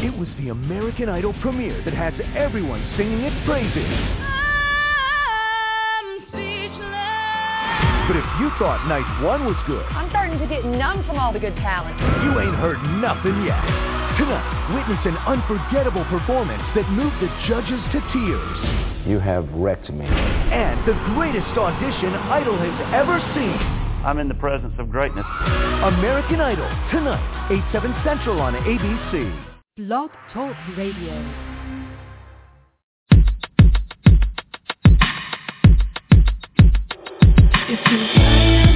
It was the American Idol premiere that has everyone singing its praises. But if you thought night one was good, I'm starting to get numb from all the good talent. you ain't heard nothing yet. Tonight, witness an unforgettable performance that moved the judges to tears. You have wrecked me. And the greatest audition Idol has ever seen. I'm in the presence of greatness. American Idol, tonight, 8, 7 Central on ABC. Blog Talk Radio. This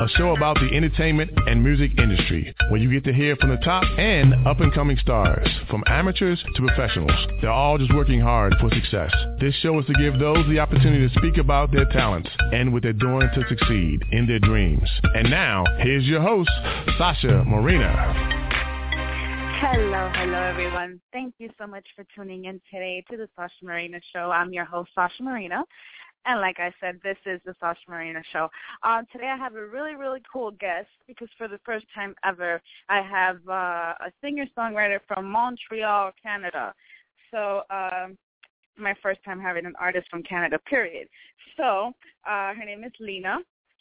A show about the entertainment and music industry, where you get to hear from the top and up-and-coming stars, from amateurs to professionals. They're all just working hard for success. This show is to give those the opportunity to speak about their talents and what they're doing to succeed in their dreams. And now, here's your host, Sasha Marina. Hello, hello everyone. Thank you so much for tuning in today to the Sasha Marina Show. I'm your host, Sasha Marina. And like I said, this is the Sasha Marina Show. Uh, today I have a really, really cool guest because for the first time ever, I have uh, a singer-songwriter from Montreal, Canada. So um, my first time having an artist from Canada, period. So uh, her name is Lina.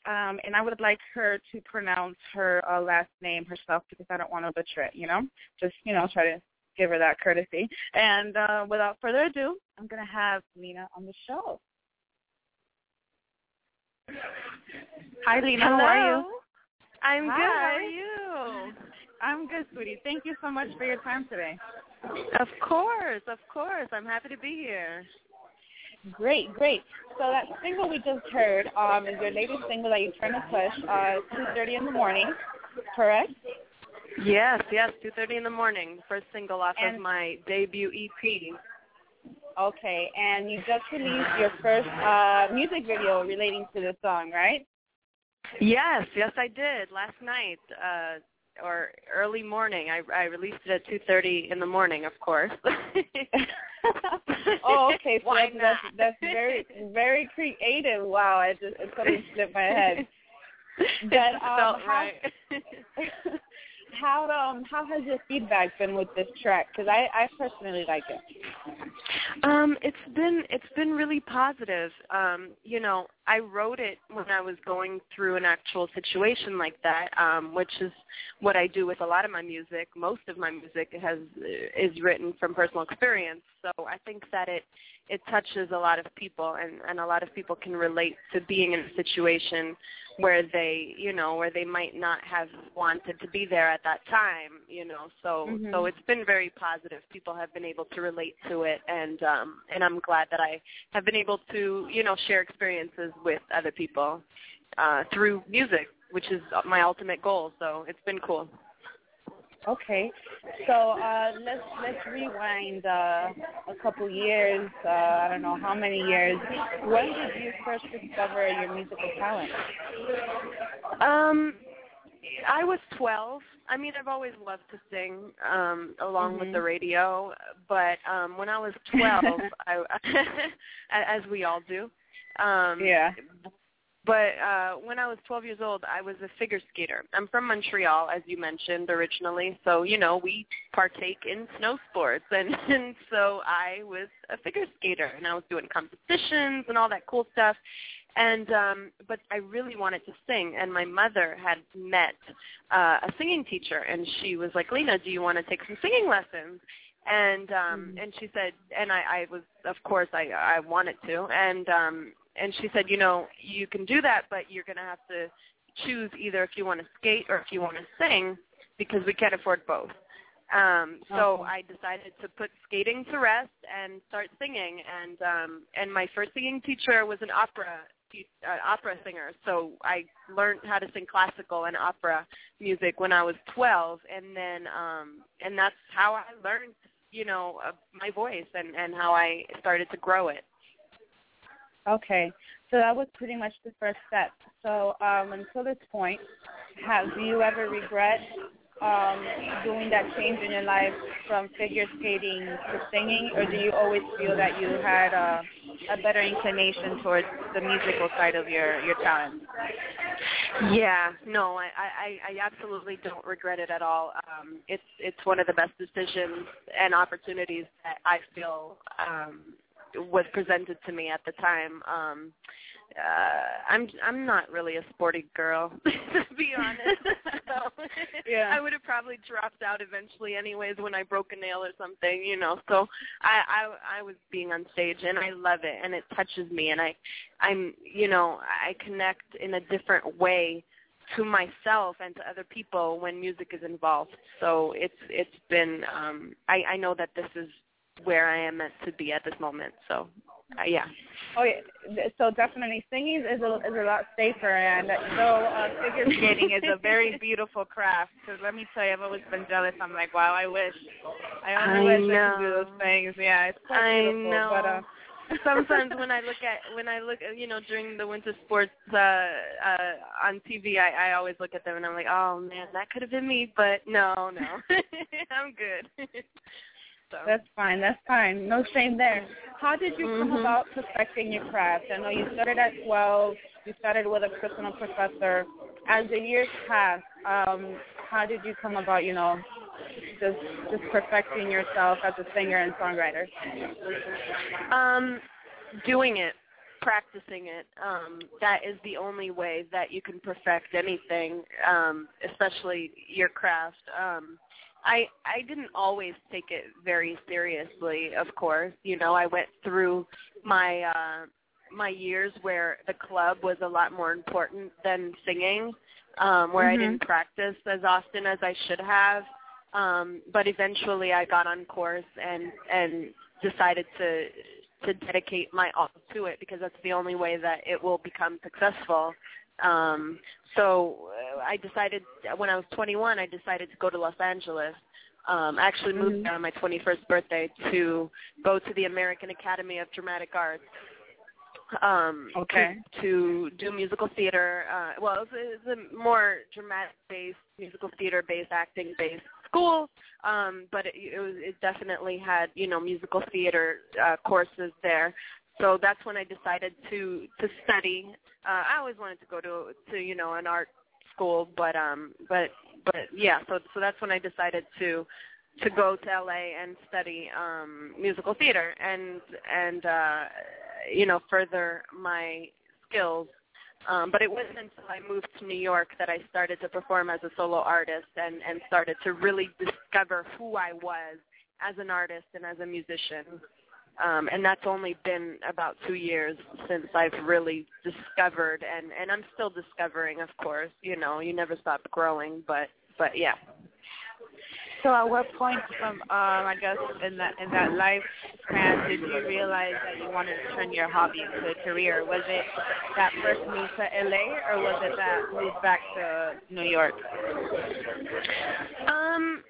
Um, and I would like her to pronounce her uh, last name herself because I don't want to butcher it, you know? Just, you know, try to give her that courtesy. And uh, without further ado, I'm going to have Lina on the show. Hi, Lina. Hello. How are you? I'm Hi. good. How are you? I'm good, sweetie. Thank you so much for your time today. Of course, of course. I'm happy to be here. Great, great. So that single we just heard um, is your latest single that you turned to push, uh, 2.30 in the morning, correct? Yes, yes. Two thirty in the morning. First single off And- of my debut EP. Okay, and you just released your first uh, music video relating to the song, right? Yes, yes, I did last night, uh, or early morning. I I released it at two thirty in the morning, of course. oh, okay. So Why that's, that's not? that's very very creative. Wow, I just it totally slipped my head. It But, um, felt how- right. How um how has your feedback been with this track? Because I I personally like it. Um, it's been it's been really positive. Um, you know, I wrote it when I was going through an actual situation like that, um, which is what I do with a lot of my music. Most of my music has is written from personal experience. So I think that it it touches a lot of people and, and a lot of people can relate to being in a situation where they you know, where they might not have wanted to be there at that time, you know. So Mhm. so it's been very positive. People have been able to relate to it and um and I'm glad that I have been able to, you know, share experiences with other people uh through music, which is my ultimate goal. So it's been cool. Okay, so uh, let's let's rewind uh, a couple years. Uh, I don't know how many years. When did you first discover your musical talent? Um, I was 12. I mean, I've always loved to sing um, along with Mhm. the radio, but um, when I was 12, I, as we all do. Um, Yeah. But uh, when I was 12 years old, I was a figure skater. I'm from Montreal, as you mentioned originally, so you know we partake in snow sports, and, and so I was a figure skater, and I was doing competitions and all that cool stuff. And um, but I really wanted to sing, and my mother had met uh, a singing teacher, and she was like, "Lina, do you want to take some singing lessons?" And um, and she said, and I, I was, of course, I I wanted to, and um, and she said, you know, you can do that, but you're going to have to choose either if you want to skate or if you want to sing because we can't afford both. Um, so. I decided to put skating to rest and start singing. And um, and my first singing teacher was an opera uh, opera singer. So I learned how to sing classical and opera music when I was 12, and then um, and that's how I learned, you know, uh, my voice and and how I started to grow it. Okay, so that was pretty much the first step. So um, until this point, have do you ever regret um, doing that change in your life from figure skating to singing, or do you always feel that you had a, a better inclination towards the musical side of your your talent? Yeah, no, I, I, I absolutely don't regret it at all. Um, it's it's one of the best decisions and opportunities that I feel um, was presented to me at the time. Um, uh, I'm I'm not really a sporty girl, to be honest. so Yeah. I would have probably dropped out eventually, anyways, when I broke a nail or something, you know. So I I I was being on stage, and I love it, and it touches me, and I I'm you know I connect in a different way to myself and to other people when music is involved. So it's it's been um I I know that this is where I am meant to be at this moment. So uh, yeah. Oh yeah, so definitely singing is a is a lot safer, and though uh, figure skating is a very beautiful craft. Because let me tell you, I've always been jealous. I'm like, wow, I wish, I only I wish I could do those things. Yeah, it's quite I beautiful. know. But uh, Sometimes when I look at when I look at you know during the winter sports uh uh on TV I I always look at them and I'm like oh man that could have been me but no no I'm good so That's fine. That's fine. No shame there. How did you come Mhm. about perfecting your craft? I know you started at 12. You started with a personal professor. As the years passed, um, how did you come about, you know, just just perfecting yourself as a singer and songwriter? Um, doing it, practicing it. Um, that is the only way that you can perfect anything, um, especially your craft. Um, I I didn't always take it very seriously, of course. You know, I went through my uh my years where the club was a lot more important than singing, um, where mm-hmm. I didn't practice as often as I should have. Um, but eventually I got on course and and decided to to dedicate my all to it because that's the only way that it will become successful. Um, so uh, I decided when I was 21, I decided to go to Los Angeles. Um, I actually moved mm-hmm. there on my 21st birthday to go to the American Academy of Dramatic Arts um okay. to, to do musical theater uh well it's, it's a more dramatic based musical theater based acting based school um but it, it was it definitely had you know musical theater uh courses there so that's when i decided to to study. Uh i always wanted to go to to you know an art school but um but but yeah so so that's when i decided to to go to LA and study um musical theater and and uh you know further my skills. Um but it wasn't until I moved to New York that I started to perform as a solo artist and and started to really discover who I was as an artist and as a musician um and that's only been about 2 years since I've really discovered and and I'm still discovering of course you know you never stop growing but but yeah so at what point from um I guess in that in that life span did you realize that you wanted to turn your hobby into a career? Was it that first move to LA or was it that move back to New York? Um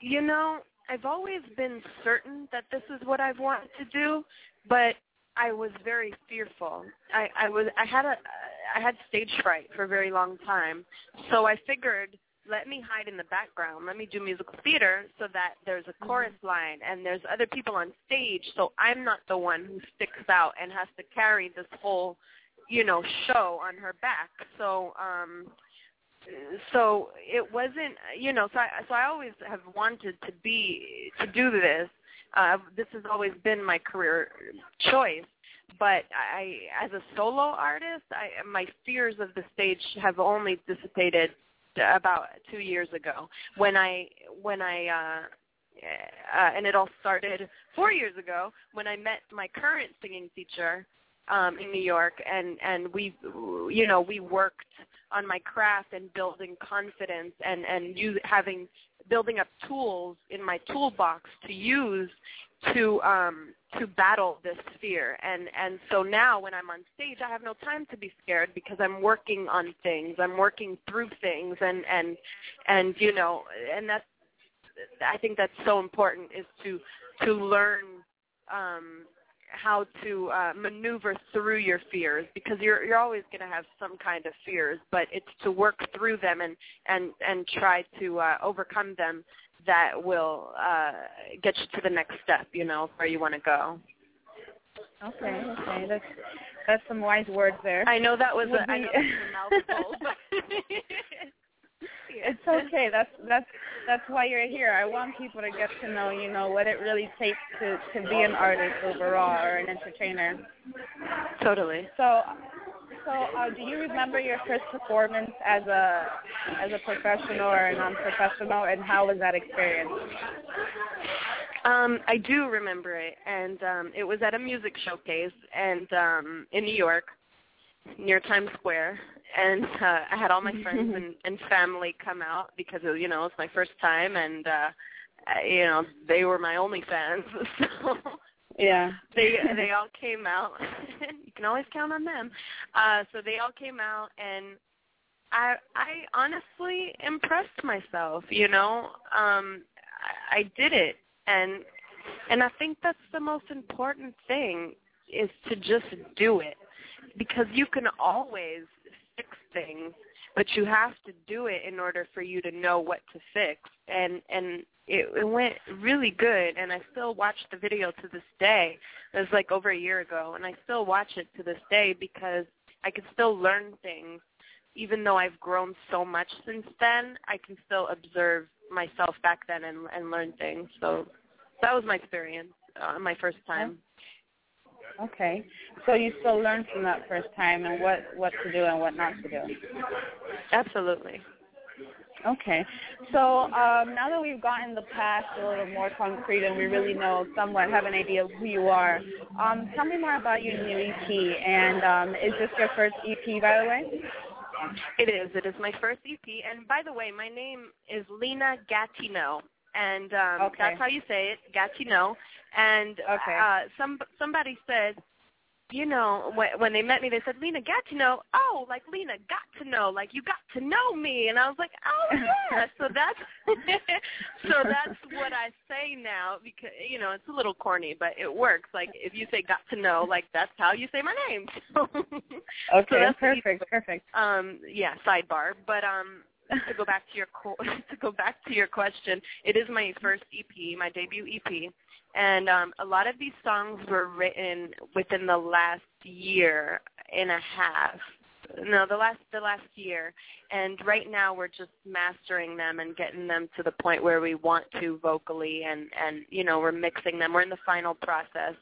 you know, I've always been certain that this is what I've wanted to do, but I was very fearful. I I was I had a I had stage fright for a very long time. So I figured let me hide in the background. Let me do musical theater so that there's a chorus line and there's other people on stage so I'm not the one who sticks out and has to carry this whole, you know, show on her back. So um so it wasn't you know so I so I always have wanted to be to do this. Uh this has always been my career choice. But I as a solo artist I my fears of the stage have only dissipated about two years ago. When I when I uh, uh, and it all started four years ago when I met my current singing teacher um, in New York, and and we you know we worked on my craft and building confidence and and you having building up tools in my toolbox to use to um to battle this fear. And and so now when i'm on stage i have no time to be scared because i'm working on things. I'm working through things and and and you know and that's i think that's so important is to to learn um how to uh, maneuver through your fears because you're you're always going to have some kind of fears, but it's to work through them and and and try to uh, overcome them that will uh, get you to the next step. You know where you want to go. Okay, okay, that's that's some wise words there. I know that was a, I know that was a mouthful. it's okay. That's that's that's why you're here. I want people to get to know, you know, what it really takes to to be an artist overall or an entertainer. Totally. So, so uh, do you remember your first performance as a as a professional or a non-professional, and how was that experience? Um, I do remember it, and um, it was at a music showcase, and um, in New York, near Times Square, and uh, I had all my friends and, and family come out because it, you know it's my first time, and uh, you know they were my only fans, so yeah, they they all came out. you can always count on them. Uh, so they all came out, and I I honestly impressed myself. You know, um, I, I did it, and and I think that's the most important thing is to just do it because you can always things but you have to do it in order for you to know what to fix. And and it, it went really good and i still watch the video to this day. It was like over a year ago and i still watch it to this day because i can still learn things. Even though i've grown so much since then i can still observe myself back then and and learn things. So that was my experience uh, my first time Okay. So you still learn from that first time and what what to do and what not to do. Absolutely. Okay. So um, now that we've gotten the past a little more concrete and we really know somewhat have an idea of who you are, um, tell me more about your new EP. And um, is this your first EP, by the way? It is. It is my first EP. And by the way, my name is Lina Gatineau. And um, okay. that's how you say it, Gatineau. And okay. uh, some somebody said, you know, when, when they met me, they said, Lina got to know. Oh, like Lina got to know, like you got to know me, and I was like, oh yeah. so that's so that's what I say now because you know it's a little corny, but it works. Like if you say got to know, like that's how you say my name. okay, so that's perfect, perfect. Um, yeah, sidebar, but um. To go back to your co- to go back to your question, it is my first EP, my debut EP, and um, a lot of these songs were written within the last year and a half. No, the last the last year, and right now we're just mastering them and getting them to the point where we want to vocally, and and you know we're mixing them. We're in the final process,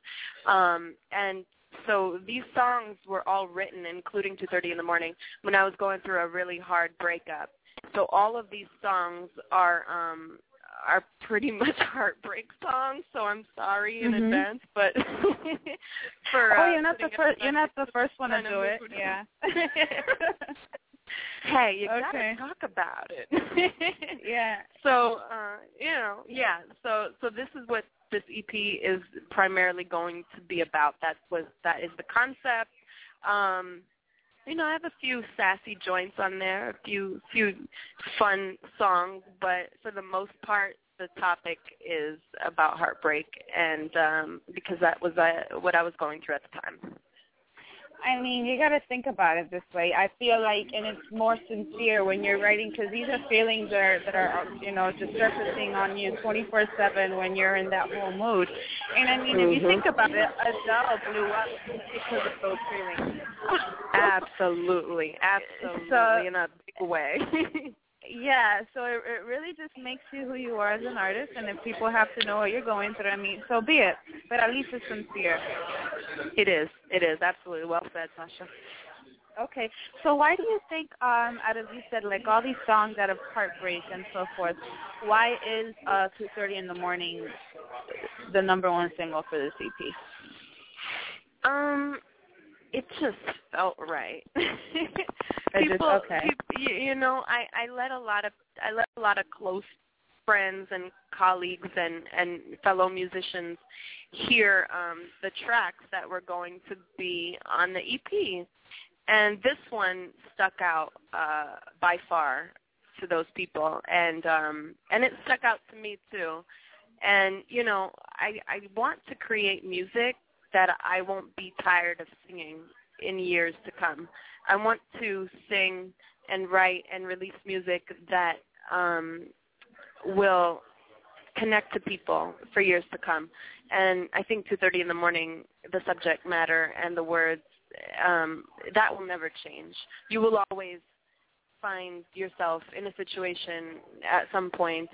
um, and so these songs were all written, including 2:30 in the morning, when I was going through a really hard breakup. So all of these songs are um, are pretty much heartbreak songs, so I'm sorry in mm-hmm. advance. But for oh, uh, you're not the first. You're not the first one to do it. Yeah. hey, you okay. gotta talk about it. yeah. So, uh, you know, yeah. So, so this is what this EP is primarily going to be about. That was that is the concept. Um, you know, I have a few sassy joints on there, a few few fun songs, but for the most part, the topic is about heartbreak, and um, because that was uh, what I was going through at the time. I mean, you got to think about it this way. I feel like, and it's more sincere when you're writing because these are feelings that are, that are, you know, just surfacing on you 24/7 when you're in that whole mood. And I mean, mm-hmm. if you think about it, Adele blew up because of those feelings. absolutely, absolutely, so, in a big way. yeah, so it, it really just makes you who you are as an artist, and if people have to know what you're going through, I mean, so be it. But at least it's sincere. It is. It is absolutely well said, Sasha. Okay, so why do you think, um, out of you said like all these songs out of heartbreak and so forth, why is uh, 2:30 in the morning the number one single for this EP? Um, it just felt right. people, just, okay. people, you, you know, I I let a lot of I let a lot of close friends and colleagues and and fellow musicians hear um the tracks that were going to be on the EP and this one stuck out uh by far to those people. And um and it stuck out to me too. And you know i i want to create music that i won't be tired of singing in years to come. I want to sing and write and release music that um will connect to people for years to come and i think 2:30 in the morning the subject matter and the words um, that will never change. You will always find yourself in a situation at some point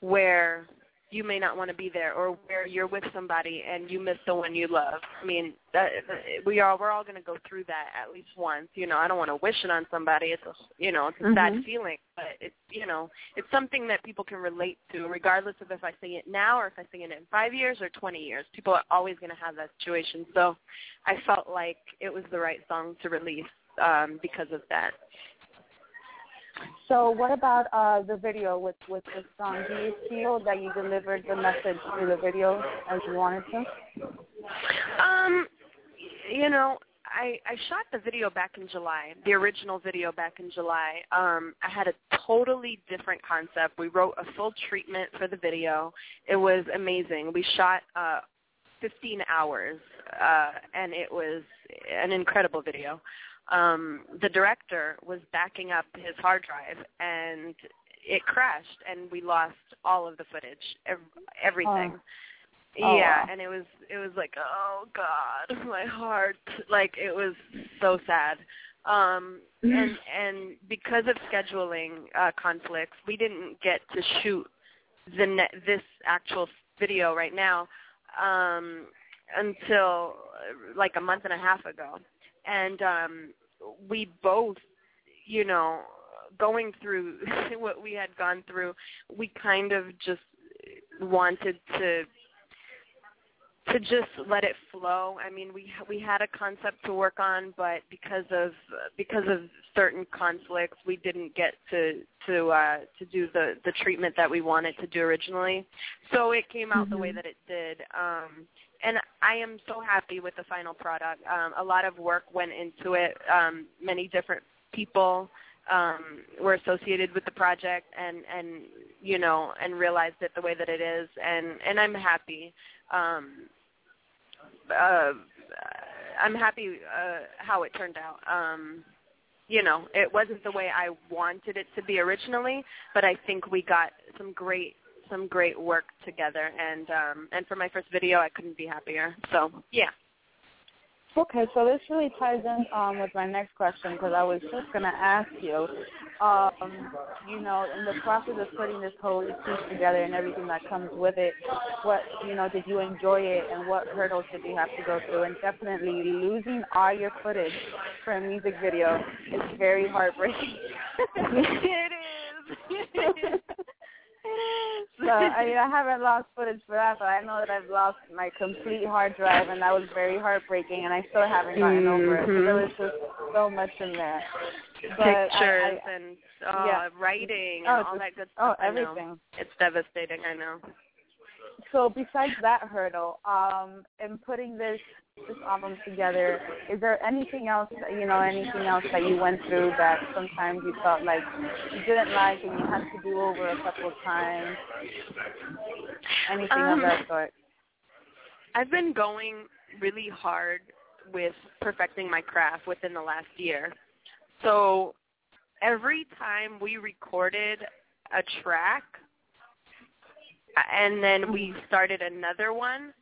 where you may not want to be there or where you're with somebody and you miss the one you love. I mean, that, we are we're all going to go through that at least once. You know, I don't want to wish it on somebody. It's a, you know, it's a mm-hmm. sad feeling, but it's, you know, it's something that people can relate to regardless of if I sing it now or if I sing it in 5 years or 20 years. People are always going to have that situation. So, I felt like it was the right song to release um because of that. So what about uh, the video with with the song? Do you feel that you delivered the message through the video as you wanted to? Um, you know, I I shot the video back in July, the original video back in July. Um, I had a totally different concept. We wrote a full treatment for the video. It was amazing. We shot uh 15 hours, uh, and it was an incredible video um, the director was backing up his hard drive and it crashed and we lost all of the footage, ev- everything. Oh. Yeah, wow. and it was it was like, oh god, my heart. Like it was so sad. Um and and because of scheduling uh conflicts, we didn't get to shoot the ne- this actual video right now um until like a month and a half ago and um we both you know going through what we had gone through, we kind of just wanted to to just let it flow. I mean, we we had a concept to work on, but because of because of certain conflicts, we didn't get to to uh, to do the the treatment that we wanted to do originally. So it came out mm-hmm. the way mm-hmm. that it did. Um, and I am so happy with the final product. Um, a lot of work went into it. Um, many different people um, were associated with the project, and and you know, and realized it the way that it is, and and I'm happy. Um, uh, I'm happy uh, how it turned out. Um, you know, it wasn't the way I wanted it to be originally, but I think we got some great some great work together and um and for my first video I couldn't be happier. So, yeah. Okay, so this really ties in um, with my next question because I was just going to ask you, um, you know, in the process of putting this whole piece together and everything that comes with it, what, you know, did you enjoy it and what hurdles did you have to go through? And definitely losing all your footage for a music video is very heartbreaking. it is. so I mean, I haven't lost footage for that, but I know that I've lost my complete hard drive, and that was very heartbreaking, and I still haven't gotten mm-hmm. over it. There was just so much in there. But Pictures I, I, and oh, yeah. writing oh, and all that good stuff. Oh, everything. It's devastating. I know. So besides that hurdle, um, in putting this this album together, is there anything else, you know, anything else that you went through that sometimes you felt like you didn't like and you had to do over a couple of times? Anything um, of that sort? I've been going really hard with perfecting my craft within the last year. So every time we recorded a track and then we started another one,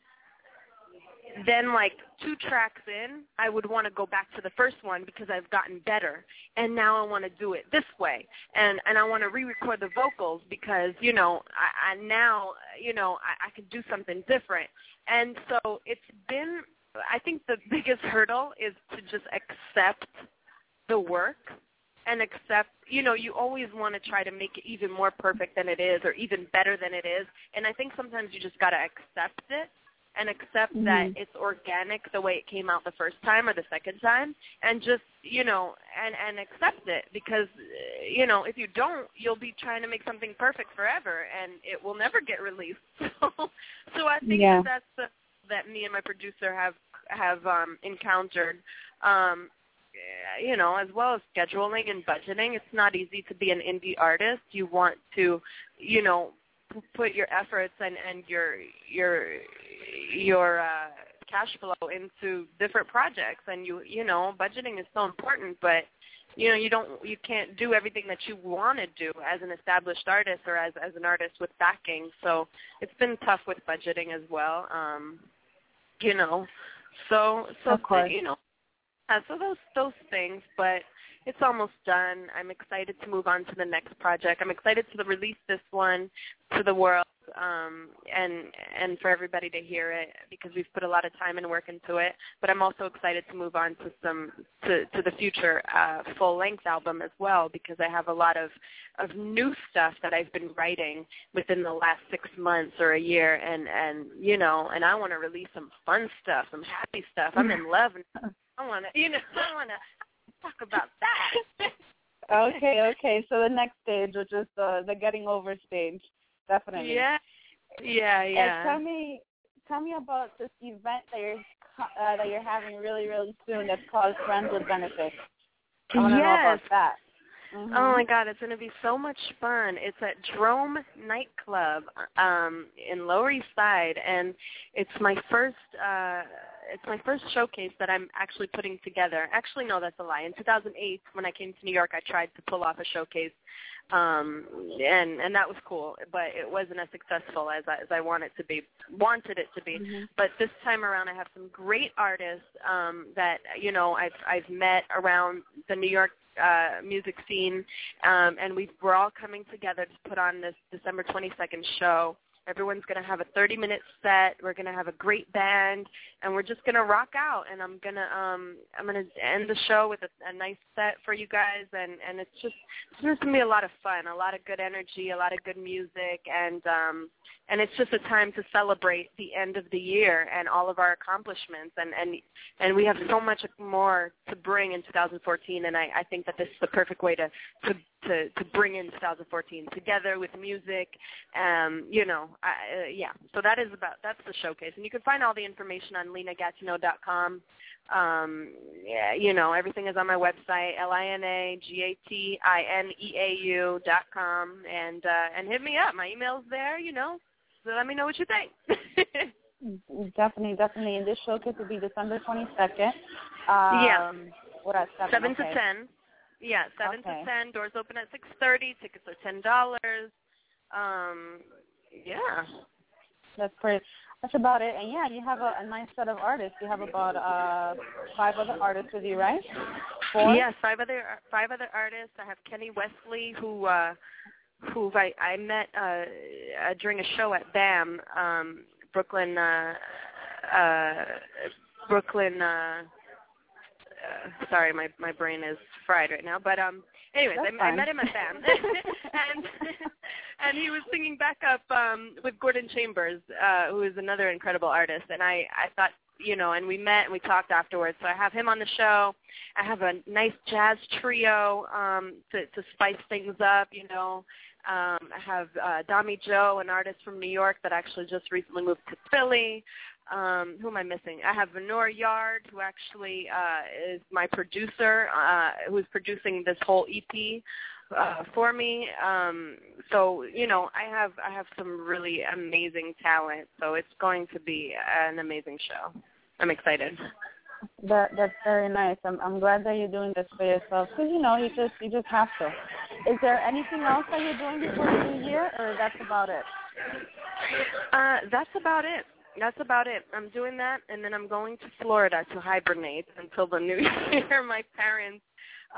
then like two tracks in, I would want to go back to the first one because I've gotten better, and now I want to do it this way, and and I want to re-record the vocals because you know I, I now you know I, I could do something different, and so it's been I think the biggest hurdle is to just accept the work and accept you know you always want to try to make it even more perfect than it is or even better than it is. And i think sometimes you just got to accept it and accept mm-hmm. that it's organic the way it came out the first time or the second time and just you know and and accept it because you know if you don't you'll be trying to make something perfect forever and it will never get released so so i think yeah. that's the that me and my producer have have um encountered um you know, as well as scheduling and budgeting, it's not easy to be an indie artist. You want to, you know, put your efforts and and your your your uh, cash flow into different projects, and you you know budgeting is so important, but you know you don't you can't do everything that you want to do as an established artist or as as an artist with backing. So it's been tough with budgeting as well. Um, you know, so so you know, uh, so those those things, but it's almost done. I'm excited to move on to the next project. I'm excited to release this one to the world um, and and for everybody to hear it because we've put a lot of time and work into it. But I'm also excited to move on to some to, to the future uh, full length album as well because I have a lot of of new stuff that I've been writing within the last six months or a year, and and you know, and I want to release some fun stuff, some happy stuff. I'm in love. I want to, you know, I want to talk about that. okay, okay. So the next stage, which is the the getting over stage, definitely. Yeah, yeah, yeah. And tell me, tell me about this event that you're uh, that you're having really, really soon. That's called Friends with Benefits. I want to yes. know about that. Mm-hmm. Oh my God, it's going to be so much fun. It's at Drom Nightclub um, in Lower East Side, and it's my first. Uh, it's my first showcase that I'm actually putting together. Actually, no, that's a lie. In 2008, when I came to New York, I tried to pull off a showcase, um, and and that was cool, but it wasn't as successful as I, as I wanted to be, wanted it to be. Mm-hmm. But this time around, I have some great artists um, that you know I've I've met around the New York uh, music scene, um, and we we're all coming together to put on this December 22nd show Everyone's going to have a 30-minute set. We're going to have a great band, and we're just going to rock out. And I'm going to um, I'm going to end the show with a, a nice set for you guys, and and it's just it's just going to be a lot of fun, a lot of good energy, a lot of good music, and um, and it's just a time to celebrate the end of the year and all of our accomplishments, and and and we have so much more to bring in 2014, and I I think that this is the perfect way to to to to bring in 2014 together with music um you know I, uh, yeah. So that is about that's the showcase. And you can find all the information on linagatineau.com um yeah you know everything is on my website l i n a g a t i n e a u dot com. And uh and hit me up. My email's there you know. So let me know what you think. Definitely definitely. And this showcase will be december 22nd um yeah what at seven, seven okay. to ten yeah, seven Okay. to ten. Doors open at six thirty. Tickets are ten dollars. Um, yeah. That's pretty. That's about it. And yeah, you have a, a nice set of artists. You have about uh five other artists with you, right? Four. Yes, five other five other artists. I have Kenny Wesley, who uh, who I I met uh, uh during a show at BAM, um, Brooklyn, uh, uh, Brooklyn. Uh, uh, sorry, my my brain is fried right now. But um, anyways, I, I met him at BAM, and and he was singing backup um, with Gordon Chambers, uh, who is another incredible artist. And I I thought you know, and we met and we talked afterwards. So I have him on the show. I have a nice jazz trio um, to to spice things up. You know, um, I have uh, Dami Joe, an artist from New York that actually just recently moved to Philly. Um, who am I missing? I have Venora Yard, who actually uh, is my producer, uh, who's producing this whole EP uh, for me. Um, so you know, I have I have some really amazing talent. So it's going to be an amazing show. I'm excited. That that's very nice. I'm I'm glad that you're doing this for yourself because you know you just you just have to. Is there anything else that you're doing before the new year, or that's about it? Uh, that's about it. That's about it. I'm doing that, and then I'm going to Florida to hibernate until the new year. My parents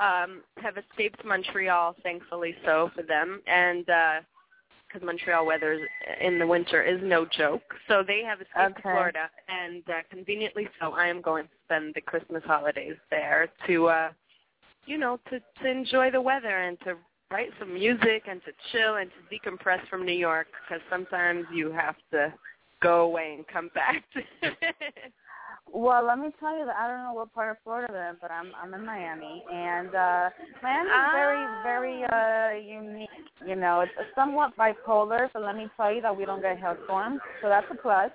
um, have escaped Montreal, thankfully so for them, and because Montreal weather in the winter is no joke, so they have escaped Okay. Florida, and uh, conveniently so, I am going to spend the Christmas holidays there to, uh, you know, to to enjoy the weather and to write some music and to chill and to decompress from New York because sometimes you have to go away and come back. Well, let me tell you that I don't know what part of Florida they're in, but I'm I'm in Miami, and uh Miami's very very uh unique. You know, it's somewhat bipolar. So let me tell you that we don't get hailstorms, so that's a plus.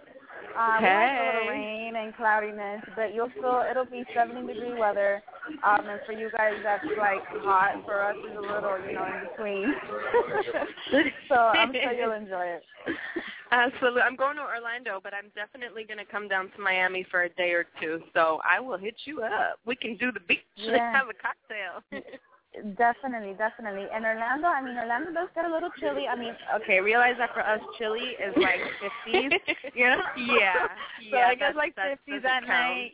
Um, we have a little rain and cloudiness, but you'll still it'll be 70 degree weather. Um, and for you guys, that's like hot. For us, it's a little you know in between. so I'm sure you'll enjoy it. Absolutely. I'm going to Orlando, but I'm definitely going to come down to Miami for a day or two. So I will hit you up. We can do the beach and have a cocktail. Definitely, definitely. And Orlando, I mean, Orlando does get a little chilly. I mean, okay, realize that for us, chilly is like 50s, you know? Yeah, so yeah, I guess like that 50s doesn't at count. night.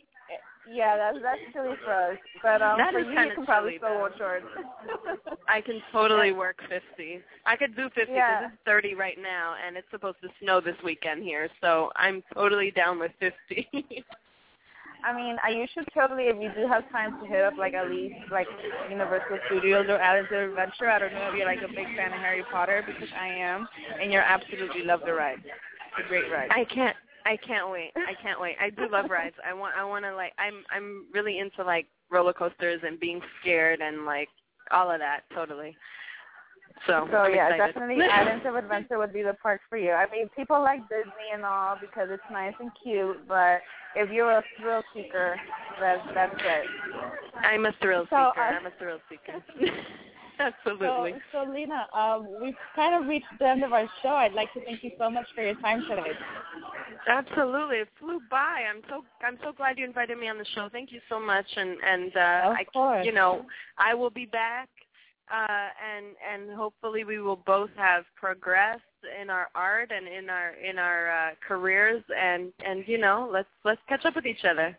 Yeah, that's that's chilly for us. But um, That for you, you can probably still wear shorts. I can totally work 50. I could do 50 because Yeah. it's 30 right now, and it's supposed to snow this weekend here. So I'm totally down with 50. I mean, I you should totally, if you do have time to hit up like at least like Universal Studios or Alice's Adventure. I don't know if you're like a big fan of Harry Potter because I am, and you're absolutely love the ride. It's a great ride. I can't. I can't wait. I can't wait. I do love rides. I want. I want to like. I'm. I'm really into like roller coasters and being scared and like all of that. Totally. So. So I'm yeah, excited. definitely Islands of Adventure would be the park for you. I mean, people like Disney and all because it's nice and cute, but if you're a thrill seeker, that's that's it. I'm a thrill So, seeker. uh, I'm a thrill seeker. Absolutely. So, so Lina, um, we've kind of reached the end of our show. I'd like to thank you so much for your time today. Absolutely. It flew by. I'm so I'm so glad you invited me on the show. Thank you so much and and uh Of I course. you know, I will be back uh and and hopefully we will both have progressed in our art and in our in our uh careers and and you know, let's let's catch up with each other.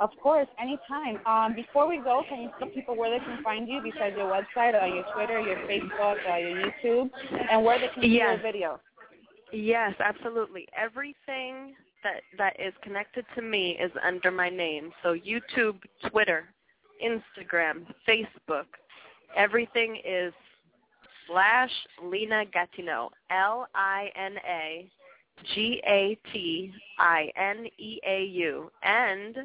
Of course, anytime. Um, before we go, can you tell people where they can find you besides your website, or your Twitter, your Facebook, uh, your YouTube, and where they can see Yes. your video? Yes, absolutely. Everything that that is connected to me is under my name. So YouTube, Twitter, Instagram, Facebook, everything is slash Lina Gatineau. L I N A G A T I N E A U. And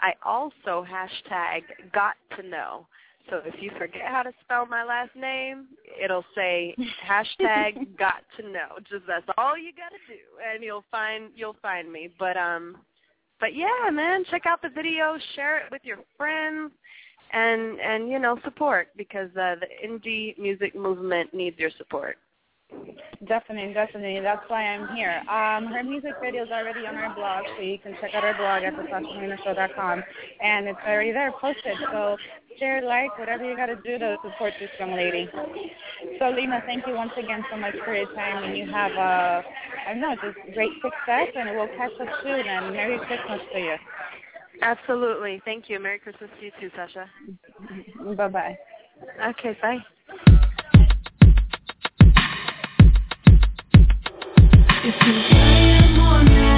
I also hashtag got to know. So if you forget how to spell my last name, it'll say hashtag got to know. Just that's all you gotta do, and you'll find you'll find me. But um, but yeah, man, check out the video, share it with your friends, and and you know support because uh, the indie music movement needs your support. Definitely, definitely. That's why I'm here. Um, her music video is already on our blog, so you can check out our blog at thesashamarinashow.com, and it's already there posted. So share, like, whatever you got to do to support this young lady. So Lina, thank you once again so much for your time, and you have uh, I don't know, just great success, and we'll catch up soon. And Merry Christmas to you. Absolutely. Thank you. Merry Christmas to you too, Sasha. Bye bye. Okay, bye. How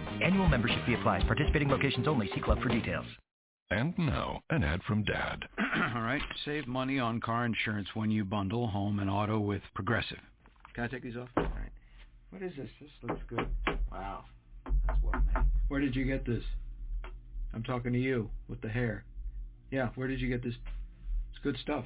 Annual membership fee applies. Participating locations only. See club for details. And now, an ad from Dad. All right, save money on car insurance when you bundle home and auto with Progressive. Can I take these off? All right. What is this? This looks good. Wow. That's what, man. Where did you get this? I'm talking to you with the hair. Yeah, where did you get this? It's good stuff.